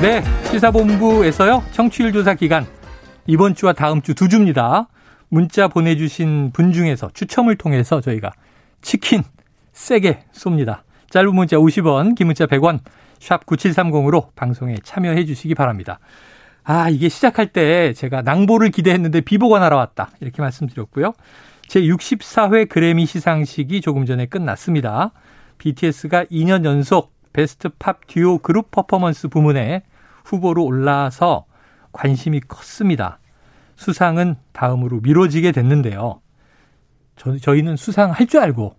네, 시사본부에서요. 청취율 조사 기간 이번 주와 다음 주 두 주입니다. 문자 보내주신 분 중에서 추첨을 통해서 저희가 치킨 세게 쏩니다. 짧은 문자 50원, 긴 문자 100원, 샵 9730으로 방송에 참여해 주시기 바랍니다. 아, 이게 시작할 때 제가 낭보를 기대했는데 비보가 날아왔다. 이렇게 말씀드렸고요. 제 64회 그래미 시상식이 조금 전에 끝났습니다. BTS가 2년 연속 베스트 팝 듀오 그룹 퍼포먼스 부문에 후보로 올라서 관심이 컸습니다. 수상은 다음으로 미뤄지게 됐는데요. 저, 저희는 수상할 줄 알고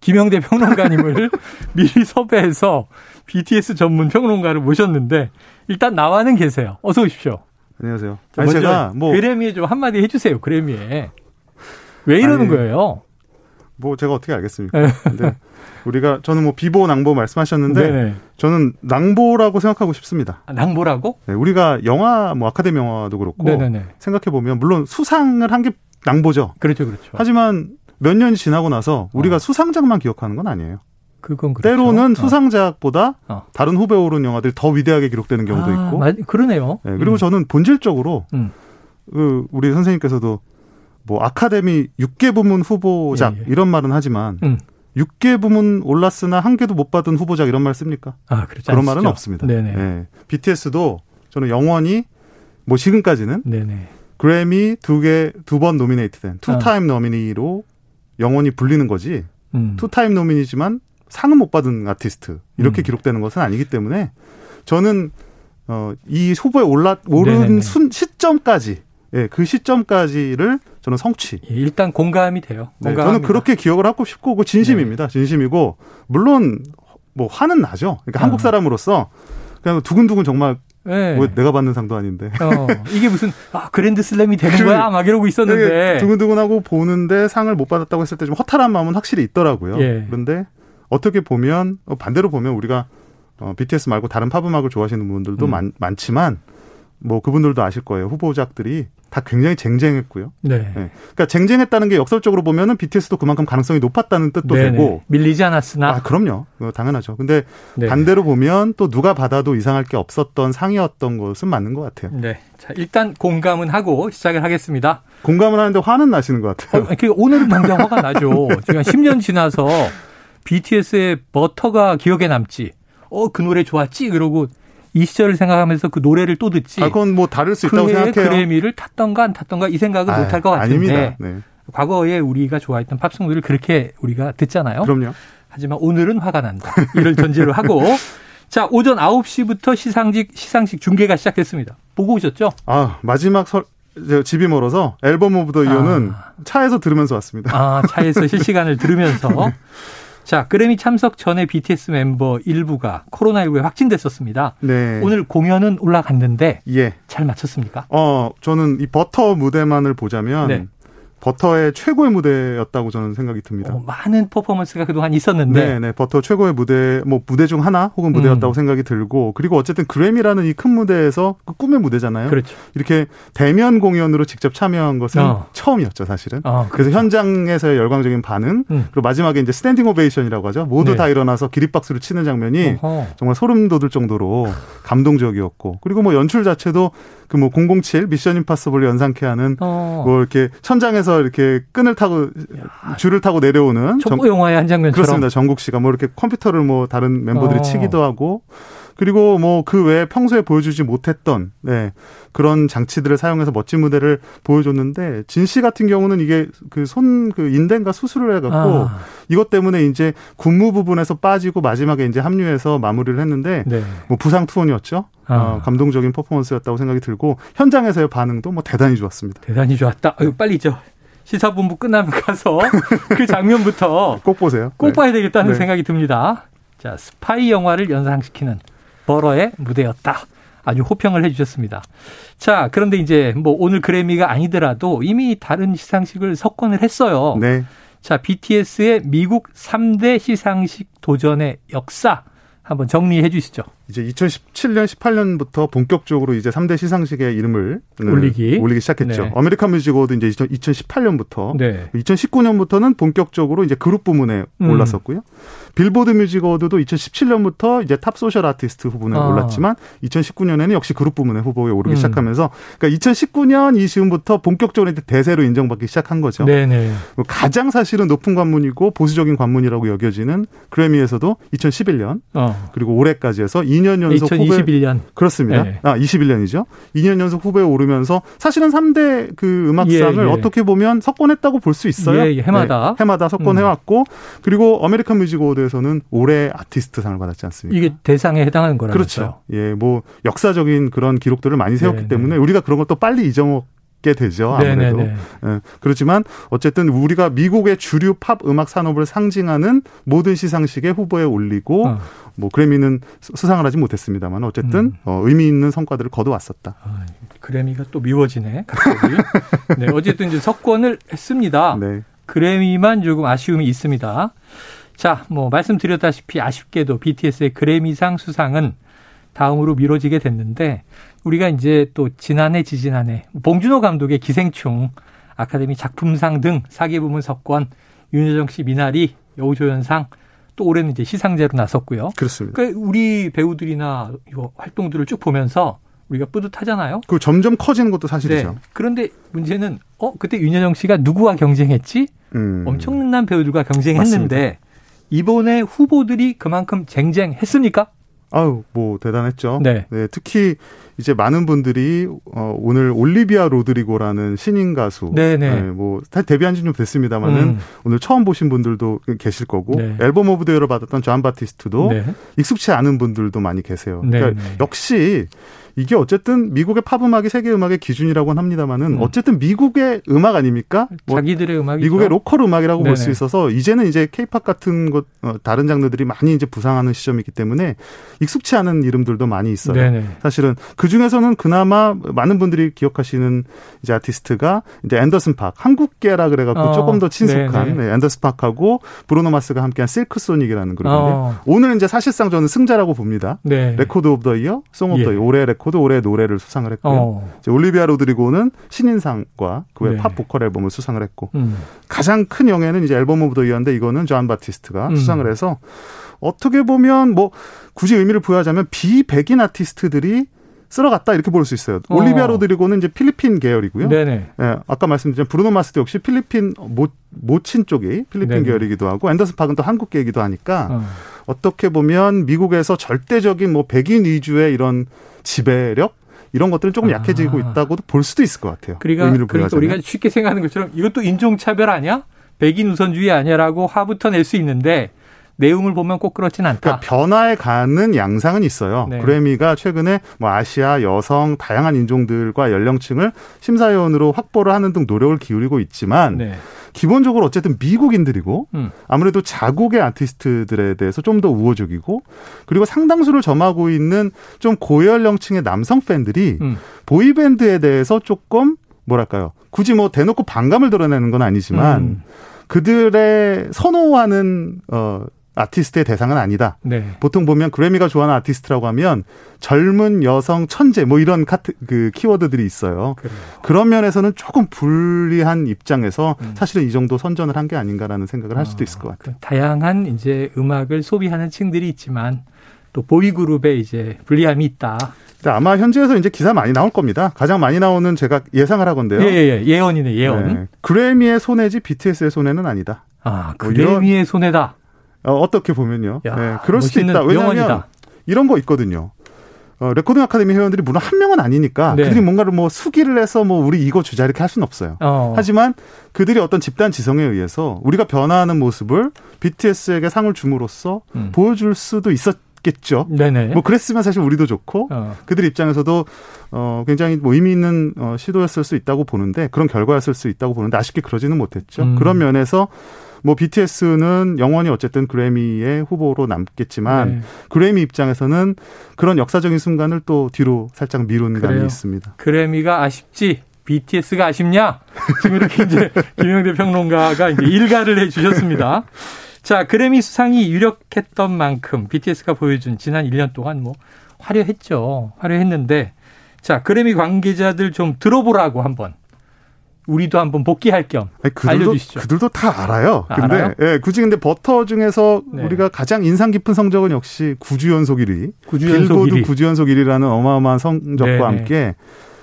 김영대 평론가님을 미리 섭외해서 BTS 전문 평론가를 모셨는데 일단 나와는 계세요. 어서 오십시오. 안녕하세요. 아니 제가 뭐 그래미에 좀 한마디 해주세요. 그래미에 왜 이러는 아니, 거예요? 뭐 제가 어떻게 알겠습니까? 네. 근데 우리가 저는 뭐 비보 낭보 말씀하셨는데 네네. 저는 낭보라고 생각하고 싶습니다. 아, 낭보라고? 네, 우리가 영화 뭐 아카데미 영화도 그렇고 생각해 보면 물론 수상을 한 게 낭보죠. 그렇죠, 그렇죠. 하지만 몇 년이 지나고 나서 우리가 어. 수상작만 기억하는 건 아니에요. 그건 그렇죠. 때로는 어. 수상작보다 어. 다른 후배 오른 영화들이 더 위대하게 기록되는 경우도 아, 있고. 맞, 그러네요. 네, 그리고 음. 저는 본질적으로 음. 그 우리 선생님께서도 뭐 아카데미 6개 부문 후보작 예, 예. 이런 말은 하지만 음. 6개 부문 올랐으나 한 개도 못 받은 후보작 이런 말 씁니까? 아, 그런 않으시죠? 말은 없습니다. 네네. 네. BTS도 저는 영원히 뭐 지금까지는 네네. 그래미 두 개 두 번 nominate된 two time 아. nominee로 영원히 불리는 거지. 음. two time nominee지만 상은 못 받은 아티스트 이렇게 음. 기록되는 것은 아니기 때문에 저는 어, 이 후보에 올라 오른 순 시점까지 예, 그 시점까지를 저는 성취. 예, 일단 공감이 돼요. 네, 저는 그렇게 기억을 하고 싶고 그 진심입니다. 네. 진심이고 물론 뭐 화는 나죠. 그러니까 어. 한국 사람으로서 그냥 두근두근 정말 네. 뭐 내가 받는 상도 아닌데. 어, 이게 무슨 아 그랜드 슬램이 되는 그 거야 막 이러고 있었는데 두근두근하고 보는데 상을 못 받았다고 했을 때 좀 허탈한 마음은 확실히 있더라고요. 예. 그런데 어떻게 보면 어, 반대로 보면 우리가 어, BTS 말고 다른 팝 음악을 좋아하시는 분들도 음. 많, 많지만 뭐 그분들도 아실 거예요. 후보작들이 다 굉장히 쟁쟁했고요. 네. 네. 그러니까 쟁쟁했다는 게 역설적으로 보면은 BTS도 그만큼 가능성이 높았다는 뜻도 네네. 되고 밀리지 않았으나 아 그럼요. 당연하죠. 근데 네. 반대로 보면 또 누가 받아도 이상할 게 없었던 상이었던 것은 맞는 것 같아요. 네. 자 일단 공감은 하고 시작을 하겠습니다. 공감을 하는데 화는 나시는 것 같아요. 어, 오늘은 당장 화가 나죠. 제가 10년 지나서 BTS의 버터가 기억에 남지. 어, 그 노래 좋았지? 그러고 이 시절을 생각하면서 그 노래를 또 듣지. 아, 그건 뭐 다를 수 있다고 생각해요. 그래미를 탔던가 안 탔던가 이 생각은 못 할 것 같은데. 아닙니다. 네. 과거에 우리가 좋아했던 팝송들을 그렇게 우리가 듣잖아요. 그럼요. 하지만 오늘은 화가 난다. 이를 전제로 하고 자, 오전 9시부터 시상식 시상식 중계가 시작됐습니다. 보고 오셨죠? 아, 마지막 설 집이 멀어서 Album of the Year는 아. 차에서 들으면서 왔습니다. 아, 차에서 실시간을 들으면서 네. 자, 그래미 참석 전에 BTS 멤버 일부가 코로나19에 확진됐었습니다. 네. 오늘 공연은 올라갔는데 예. 잘 마쳤습니까? 어, 저는 이 버터 무대만을 보자면 네. 버터의 최고의 무대였다고 저는 생각이 듭니다. 어, 많은 퍼포먼스가 그동안 있었는데. 네, 네. 버터 최고의 무대, 뭐 무대 중 하나 혹은 무대였다고 음. 생각이 들고 그리고 어쨌든 그래미라는 이 큰 무대에서 그 꿈의 무대잖아요. 그렇죠. 이렇게 대면 공연으로 직접 참여한 것은 어. 처음이었죠, 사실은. 어, 그렇죠. 그래서 현장에서의 열광적인 반응 음. 그리고 마지막에 이제 standing ovation이라고 하죠. 모두 네. 다 일어나서 기립박수를 치는 장면이 어허. 정말 소름 돋을 정도로 감동적이었고 그리고 뭐 연출 자체도 그 뭐 007 Mission Impossible 연상케 하는 어. 뭐 이렇게 천장에서 이렇게 끈을 타고 야. 줄을 타고 내려오는 정, 영화의 한 장면처럼 그렇습니다. 정국 씨가 뭐 이렇게 컴퓨터를 뭐 다른 멤버들이 어. 치기도 하고 그리고 뭐 그 외에 평소에 보여주지 못했던 네, 그런 장치들을 사용해서 멋진 무대를 보여줬는데 진 씨 같은 경우는 이게 그 손그 그 인대인가 수술을 해갖고 아. 이것 때문에 이제 군무 부분에서 빠지고 마지막에 이제 합류해서 마무리를 했는데 네. 뭐 부상 투혼이었죠. 아. 어, 감동적인 퍼포먼스였다고 생각이 들고 현장에서의 반응도 뭐 대단히 좋았습니다. 대단히 좋았다. 어, 빨리 죠 시사본부 끝나면 가서 그 장면부터 꼭 보세요. 꼭 네. 봐야 되겠다는 네. 생각이 듭니다. 자, 스파이 영화를 연상시키는 버터의 무대였다. 아주 호평을 해주셨습니다. 자, 그런데 이제 뭐 오늘 그래미가 아니더라도 이미 다른 시상식을 석권을 했어요. 네. 자, BTS의 미국 3대 시상식 도전의 역사 한번 정리해 주시죠. 이제 2017년, 18년부터 본격적으로 이제 3대 시상식의 이름을 올리기 올리기 시작했죠. 네. American Music Award 이제 2018년부터 네. 2019년부터는 본격적으로 이제 그룹 부문에 음. 올랐었고요. 빌보드 Music Award도 2017년부터 이제 Top Social Artist 후보에 아. 올랐지만 2019년에는 역시 그룹 부문의 후보에 오르기 음. 시작하면서 그러니까 2019년 이 시점부터 본격적으로 이제 대세로 인정받기 시작한 거죠. 네네. 뭐 가장 사실은 높은 관문이고 보수적인 관문이라고 여겨지는 그래미에서도 2011년 어. 그리고 올해까지 해서 2년 연속 2021년 후보에 그렇습니다. 네. 아 21년이죠. 2년 연속 후보에 오르면서 사실은 3대 그 음악상을 예, 예. 어떻게 보면 석권했다고 볼 수 있어요. 예, 예. 해마다 네. 해마다 석권해 왔고 음. 그리고 American Music Award 대에서는 올해 아티스트상을 받았지 않습니까? 이게 대상에 해당하는 거라죠. 그렇죠. 예, 뭐 역사적인 그런 기록들을 많이 세웠기. 때문에 우리가 그런 걸 또 빨리 잊어먹게 되죠. 아무래도. 예, 그렇지만 어쨌든 우리가 미국의 주류 팝 음악 산업을 상징하는 모든 시상식에 후보에 올리고 어. 뭐 그래미는 수상을 하지 못했습니다만 어쨌든 음. 어, 의미 있는 성과들을 거둬왔었다. 아, 그래미가 또 미워지네. 갑자기. 네, 어쨌든 이제 석권을 했습니다. 네. 그래미만 조금 아쉬움이 있습니다. 자, 뭐 말씀드렸다시피 아쉽게도 BTS의 그래미상 수상은 다음으로 미뤄지게 됐는데 우리가 이제 또 지난해 지지난해 봉준호 감독의 기생충 아카데미 작품상 등 사기 부문 석권 윤여정 씨 미나리 여우조연상 또 올해는 이제 시상제로 나섰고요. 그렇습니다. 그러니까 우리 배우들이나 이거 활동들을 쭉 보면서 우리가 뿌듯하잖아요. 그 점점 커지는 것도 사실이죠. 네. 그런데 문제는 어 그때 윤여정 씨가 누구와 경쟁했지? 음. 엄청난 배우들과 경쟁했는데 맞습니다. 이번에 후보들이 그만큼 쟁쟁했습니까? 아유, 뭐 대단했죠. 네. 네. 특히 이제 많은 분들이 어 오늘 올리비아 로드리고라는 신인 가수 네네. 네. 네, 뭐 데뷔한 지 좀 됐습니다만은 음. 오늘 처음 보신 분들도 계실 거고 네. Album of the Year를 받았던 존 바티스트도 네. 익숙치 않은 분들도 많이 계세요. 그러니까 네, 네. 역시 이게 어쨌든 미국의 팝 음악이 세계 음악의 기준이라고는 합니다만은 음. 어쨌든 미국의 음악 아닙니까? 뭐 자기들의 음악이 미국의 local 음악이라고 볼 수 있어서 이제는 이제 케이팝 같은 것 어, 다른 장르들이 많이 이제 부상하는 시점이기 때문에 익숙치 않은 이름들도 많이 있어요. 네네. 사실은 그 중에서는 그나마 많은 분들이 기억하시는 이제 아티스트가 이제 앤더슨 팍 한국계라 그래갖고 어. 조금 더 친숙한 네, 앤더슨 팍하고 브루노 마스가 함께한 실크 소닉이라는 그룹인데 어. 오늘 이제 사실상 저는 승자라고 봅니다. 네. Record of the Year, Song of the Year 올해 레코드 레코드 올해 노래를 수상을 했고요. 어. 올리비아 로드리고는 신인상과 그 외 팝 보컬 앨범을 수상을 했고 음. 가장 큰 영예는 이제 Album of the Year인데 이거는 존 바티스트가 음. 수상을 해서 어떻게 보면 뭐 굳이 의미를 부여하자면 비백인 아티스트들이 쓸어갔다 이렇게 볼 수 있어요. 어. 올리비아 로드리고는 이제 필리핀 계열이고요. 네네. 예, 아까 말씀드린 브루노 마스도 역시 필리핀 모, 모친 쪽이 필리핀 네네. 계열이기도 하고 앤더슨 팍은 또 한국계이기도 하니까 어. 어떻게 보면 미국에서 절대적인 뭐 백인 위주의 이런 지배력 이런 것들은 조금 아. 약해지고 있다고도 볼 수도 있을 것 같아요. 그러니까, 그러니까 우리가 쉽게 생각하는 것처럼 이것도 인종차별 아니야? 백인 우선주의 아니야라고 화부터 낼 수 있는데 내용을 보면 꼭 그렇진 않다. 그러니까 변화에 가는 양상은 있어요. 네. 그래미가 최근에 뭐 아시아, 여성, 다양한 인종들과 연령층을 심사위원으로 확보를 하는 등 노력을 기울이고 있지만 네. 기본적으로 어쨌든 미국인들이고 음. 아무래도 자국의 아티스트들에 대해서 좀 더 우호적이고 그리고 상당수를 점하고 있는 좀 고연령층의 남성 팬들이 음. 보이밴드에 대해서 조금 뭐랄까요 굳이 뭐 대놓고 반감을 드러내는 건 아니지만 음. 그들의 선호하는 어 아티스트의 대상은 아니다. 네. 보통 보면 그래미가 좋아하는 아티스트라고 하면 젊은 여성 천재 뭐 이런 카트 그 키워드들이 있어요. 그래요. 그런 면에서는 조금 불리한 입장에서 음. 사실은 이 정도 선전을 한 게 아닌가라는 생각을 할 수도 있을 것 같아요. 다양한 이제 음악을 소비하는 층들이 있지만 또 보이 그룹에 이제 불리함이 있다. 아마 현지에서 이제 기사 많이 나올 겁니다. 가장 많이 나오는 제가 예상을 하건데요. 예, 예, 예. 예언이네, 예언. 네. 그래미의 손해지 BTS의 손해는 아니다. 아, 뭐 그래미의 손해다. 어, 어떻게 보면요. 야, 네, 그럴 수도 있다. 왜냐하면 명언이다. 이런 거 있거든요. 어, 레코딩 아카데미 회원들이 물론 한 명은 아니니까 네. 그들이 뭔가를 뭐 수기를 해서 뭐 우리 이거 주자 이렇게 할 수는 없어요. 어. 하지만 그들이 어떤 집단 지성에 의해서 우리가 변화하는 모습을 BTS에게 상을 줌으로써 음. 보여줄 수도 있었. 겠죠. 네네. 뭐 그랬으면 사실 우리도 좋고 어. 그들 입장에서도 어 굉장히 뭐 의미 있는 어 시도였을 수 있다고 보는데 그런 결과였을 수 있다고 보는데 아쉽게 그러지는 못했죠. 음. 그런 면에서 뭐 BTS는 영원히 어쨌든 그래미의 후보로 남겠지만 네. 그래미 입장에서는 그런 역사적인 순간을 또 뒤로 살짝 미룬 그래요. 감이 있습니다. 그래미가 아쉽지. BTS가 아쉽냐? 지금 이렇게 이제 김영대 평론가가 이제 일가를 해 주셨습니다. 자, 그래미 수상이 유력했던 만큼 BTS가 보여준 지난 1년 동안 뭐 화려했죠. 화려했는데 자, 그래미 관계자들 좀 들어보라고 한번 우리도 한번 복귀할 겸 그들도, 알려주시죠. 그들도 다 알아요. 아, 근데 알아요? 예, 굳이 근데 버터 중에서 네. 우리가 가장 인상 깊은 성적은 역시 9주 연속 1위. 9주 연속 빌보드 1위. 9주 연속 1위라는 어마어마한 성적과 네네. 함께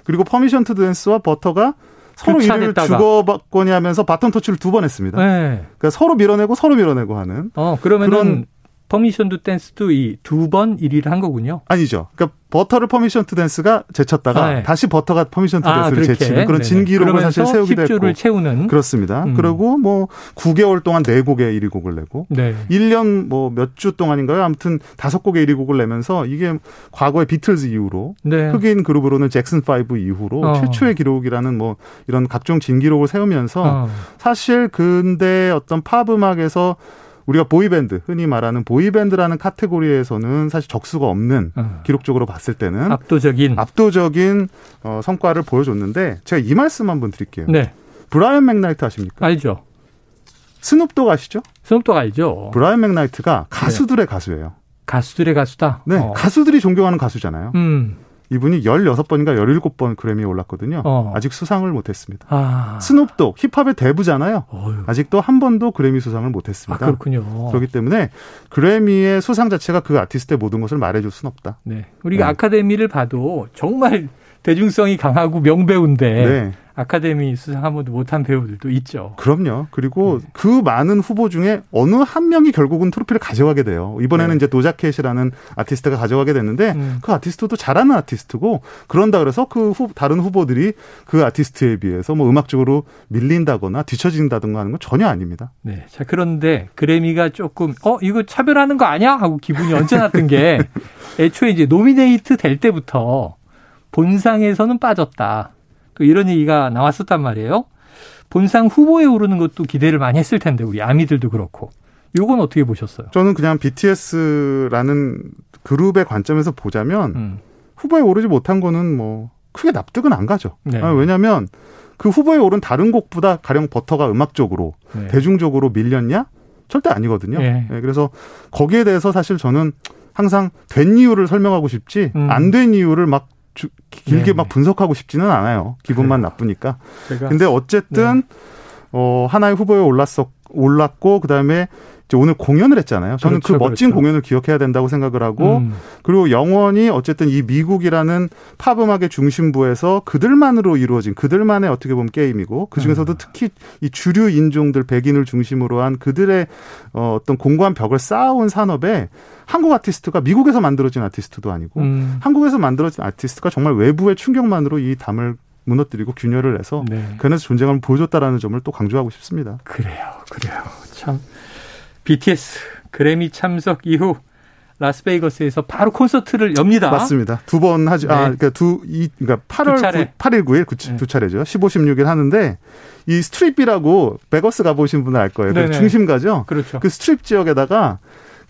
그리고 Permission to Dance와 버터가 서로 1위를 주고받거니 하면서 바톤 터치를 두 번 했습니다. 네. 그러니까 서로 밀어내고 서로 밀어내고 하는. 어, 그러면은 Permission to Dance도 이 두 번 1위를 한 거군요. 아니죠. 그러니까 버터를 Permission to Dance가 제쳤다가 아, 네. 다시 버터가 Permission to Dance를 아, 제치는 그런 진기록을 사실 세우기도 했고. 세우는 그렇습니다. 음. 그리고 뭐 9개월 동안 4곡의 1위 곡을 내고 네. 1년 뭐 몇 주 동안인가요? 아무튼 5곡의 1위 곡을 내면서 이게 과거의 비틀즈 이후로 네. 흑인 그룹으로는 잭슨 5 이후로 어. 최초의 기록이라는 뭐 이런 각종 진기록을 세우면서 어. 사실 근대 어떤 팝 음악에서 우리가 boy band 흔히 말하는 boy band라는 카테고리에서는 사실 적수가 없는 어. 기록적으로 봤을 때는 압도적인 압도적인 어, 성과를 보여줬는데 제가 이 말씀 한번 드릴게요. 네. 브라이언 맥나이트 아십니까? 알죠. 스눕독 아시죠? 스눕독 알죠. 브라이언 맥나이트가 가수들의 네. 가수예요. 가수들의 가수다. 네, 어. 가수들이 존경하는 가수잖아요. 음. 이분이 16번인가 17번 그래미에 올랐거든요. 어. 아직 수상을 못했습니다. 아. 스눕독 힙합의 대부잖아요. 어휴. 아직도 한 번도 그래미 수상을 못했습니다. 아, 그렇군요. 그렇기 때문에 그래미의 수상 자체가 그 아티스트의 모든 것을 말해줄 수는 없다. 네. 우리가 네. 아카데미를 봐도 정말 대중성이 강하고 명배우인데 네. 아카데미 수상 한 번도 못한 배우들도 있죠. 그럼요. 그리고 네. 그 많은 후보 중에 어느 한 명이 결국은 트로피를 가져가게 돼요. 이번에는 네. 이제 도자켓이라는 아티스트가 가져가게 됐는데 음. 그 아티스트도 잘하는 아티스트고 그런다 그래서 그 후, 다른 후보들이 그 아티스트에 비해서 뭐 음악적으로 밀린다거나 뒤처진다든가 하는 건 전혀 아닙니다. 네. 자, 그런데 그래미가 조금 어, 이거 차별하는 거 아니야? 하고 기분이 언짢았던 게 애초에 이제 nominate 될 때부터 본상에서는 빠졌다. 또 이런 얘기가 나왔었단 말이에요. 본상 후보에 오르는 것도 기대를 많이 했을 텐데 우리 아미들도 그렇고. 요건 어떻게 보셨어요? 저는 그냥 BTS라는 그룹의 관점에서 보자면 음. 후보에 오르지 못한 거는 뭐 크게 납득은 안 가죠. 네. 아, 왜냐하면 그 후보에 오른 다른 곡보다 가령 버터가 음악적으로 네. 대중적으로 밀렸냐? 절대 아니거든요. 네. 네, 그래서 거기에 대해서 사실 저는 항상 된 이유를 설명하고 싶지 음. 안된 이유를 막 주, 길게 네. 막 분석하고 싶지는 않아요. 기분만 그래요. 나쁘니까. 근데 어쨌든 네. 어 하나의 후보에 올랐었 올랐고 그다음에 오늘 공연을 했잖아요. 저는 그렇죠, 그 멋진 그렇죠. 공연을 기억해야 된다고 생각을 하고 음. 그리고 영원히 어쨌든 이 미국이라는 팝 음악의 중심부에서 그들만으로 이루어진 그들만의 어떻게 보면 게임이고 그 중에서도 음. 특히 이 주류 인종들 백인을 중심으로 한 그들의 어, 어떤 공고한 벽을 쌓아온 산업에 한국 아티스트가 미국에서 만들어진 아티스트도 아니고 음. 한국에서 만들어진 아티스트가 정말 외부의 충격만으로 이 담을 무너뜨리고 균열을 해서 네. 그 안에서 존재감을 보여줬다라는 점을 또 강조하고 싶습니다. 그래요, 그래요. 참 BTS 그래미 참석 이후 라스베이거스에서 바로 콘서트를 엽니다. 맞습니다. 두 번 하죠. 아, 네. 아, 그러니까 두, 이, 그러니까 8월, 두 차례. 9, 8일, 9일, 그, 네. 두 차례죠. 15, 16일 하는데, 이 스트립이라고 베거스 가보신 분은 알 거예요. 그 중심가죠. 그렇죠. 그 스트립 지역에다가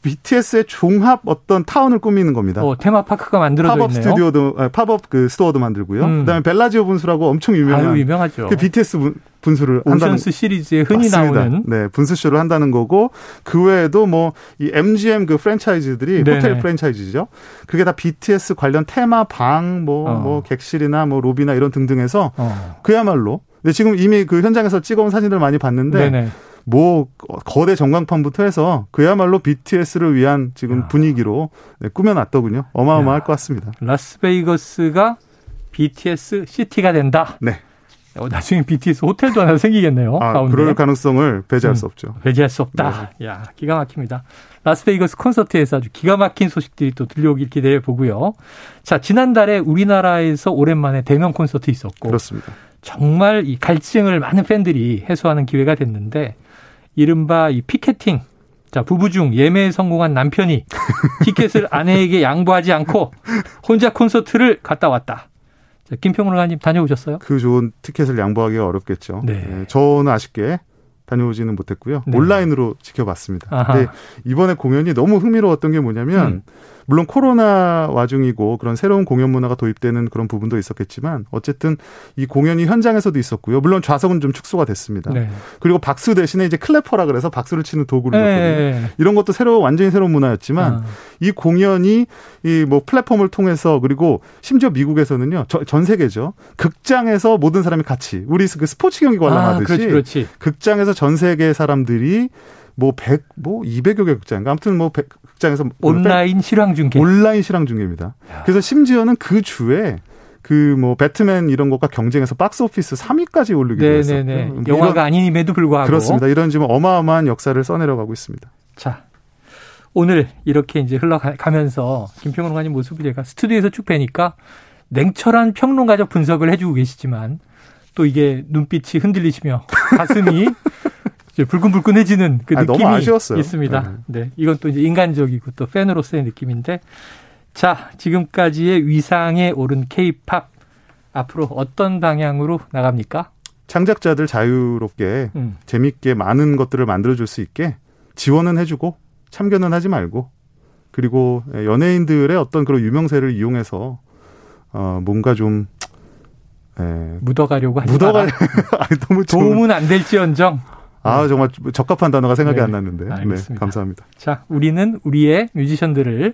BTS의 종합 어떤 타운을 꾸미는 겁니다. 어, 테마파크가 만들어져 팝업 있네요. 스튜디오도 아, 팝업 그 스토어도 만들고요. 음. 그다음에 벨라지오 분수라고 엄청 유명한 아유, 유명하죠. 그 BTS 분, 분수를 한다는 시리즈에 흔히 맞습니다. 나오는 네, 분수 쇼를 한다는 거고 그 외에도 뭐 이 MGM 그 프랜차이즈들이 네네. 호텔 프랜차이즈죠. 그게 다 BTS 관련 테마 방 뭐뭐 어. 뭐 객실이나 뭐 로비나 이런 등등해서 어. 그야말로 근데 지금 이미 그 현장에서 찍어온 사진들 많이 봤는데 네네. 뭐 거대 전광판부터 해서 그야말로 BTS를 위한 지금 야. 분위기로 네, 꾸며놨더군요. 어마어마할 야. 것 같습니다. 라스베이거스가 BTS 시티가 된다. 네. 어, 나중에 BTS 호텔도 하나 생기겠네요. 아, 가운데. 그럴 가능성을 배제할 음, 수 없죠. 배제할 수 없다. 네. 야, 기가 막힙니다. 라스베이거스 콘서트에서 아주 기가 막힌 소식들이 또 들려오길 기대해 보고요. 자, 지난달에 우리나라에서 오랜만에 대면 콘서트 있었고. 그렇습니다. 정말 이 갈증을 많은 팬들이 해소하는 기회가 됐는데 이른바 이 피켓팅. 자, 부부 중 예매에 성공한 남편이 티켓을 아내에게 양보하지 않고 혼자 콘서트를 갔다 왔다. 자, 김평론가님 다녀오셨어요? 그 좋은 티켓을 양보하기가 어렵겠죠. 네. 네. 저는 아쉽게 다녀오지는 못했고요. 네. 온라인으로 지켜봤습니다. 아하. 근데 이번에 공연이 너무 흥미로웠던 게 뭐냐면 음. 물론 코로나 와중이고 그런 새로운 공연 문화가 도입되는 그런 부분도 있었겠지만 어쨌든 이 공연이 현장에서도 있었고요. 물론 좌석은 좀 축소가 됐습니다. 네. 그리고 박수 대신에 이제 클래퍼라 그래서 박수를 치는 도구를 네. 줬거든요. 이런 것도 새로 완전히 새로운 문화였지만 아. 이 공연이 이 뭐 플랫폼을 통해서 그리고 심지어 미국에서는요. 저, 전 세계죠. 극장에서 모든 사람이 같이 우리 그 스포츠 경기 관람하듯이 아, 그렇지, 그렇지. 극장에서 전 세계 사람들이 뭐 100, 뭐 200여 개 극장인가? 아무튼 뭐 100, 극장에서 온라인 실황 중계. 온라인 실황 중계입니다. 야. 그래서 심지어는 그 주에 그뭐 배트맨 이런 것과 경쟁해서 박스 오피스 3위까지 올리기도 했어요. 뭐 영화가 아닌임에도 불구하고 그렇습니다. 이런 지금 어마어마한 역사를 써내려가고 있습니다. 자. 오늘 이렇게 이제 흘러가면서 김평론가님 모습을 제가 스튜디오에서 쭉 뵈니까 냉철한 평론가적 분석을 해주고 계시지만 또 이게 눈빛이 흔들리시며 가슴이 불끈불끈해지는 그 느낌이 있습니다. 네. 네. 이건 또 이제 인간적이고 또 팬으로서의 느낌인데 자, 지금까지의 위상에 오른 케이팝 앞으로 어떤 방향으로 나갑니까? 창작자들 자유롭게 음. 재밌게 많은 것들을 만들어 줄 수 있게 지원은 해 주고 참견은 하지 말고 그리고 연예인들의 어떤 그런 유명세를 이용해서 어 뭔가 좀 에, 묻어가려고 하지 묻어가 아니, 너무 도움은 안 될지언정 아, 정말 적합한 단어가 생각이 네. 안 났는데. 네, 알겠습니다. 네, 감사합니다. 자, 우리는 우리의 뮤지션들을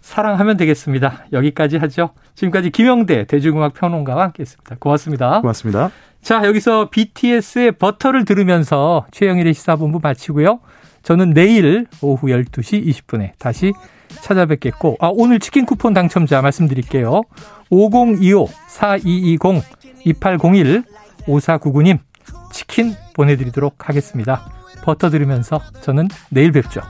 사랑하면 되겠습니다. 여기까지 하죠. 지금까지 김영대 대중음악 평론가와 함께 했습니다. 고맙습니다. 고맙습니다. 자, 여기서 BTS의 버터를 들으면서 최영일의 시사본부 마치고요. 저는 내일 오후 12시 20분에 다시 찾아뵙겠고, 아, 오늘 치킨 쿠폰 당첨자 말씀드릴게요. 5025-4220-2801-5499님, 치킨 보내드리도록 하겠습니다. 버터 들으면서 저는 내일 뵙죠.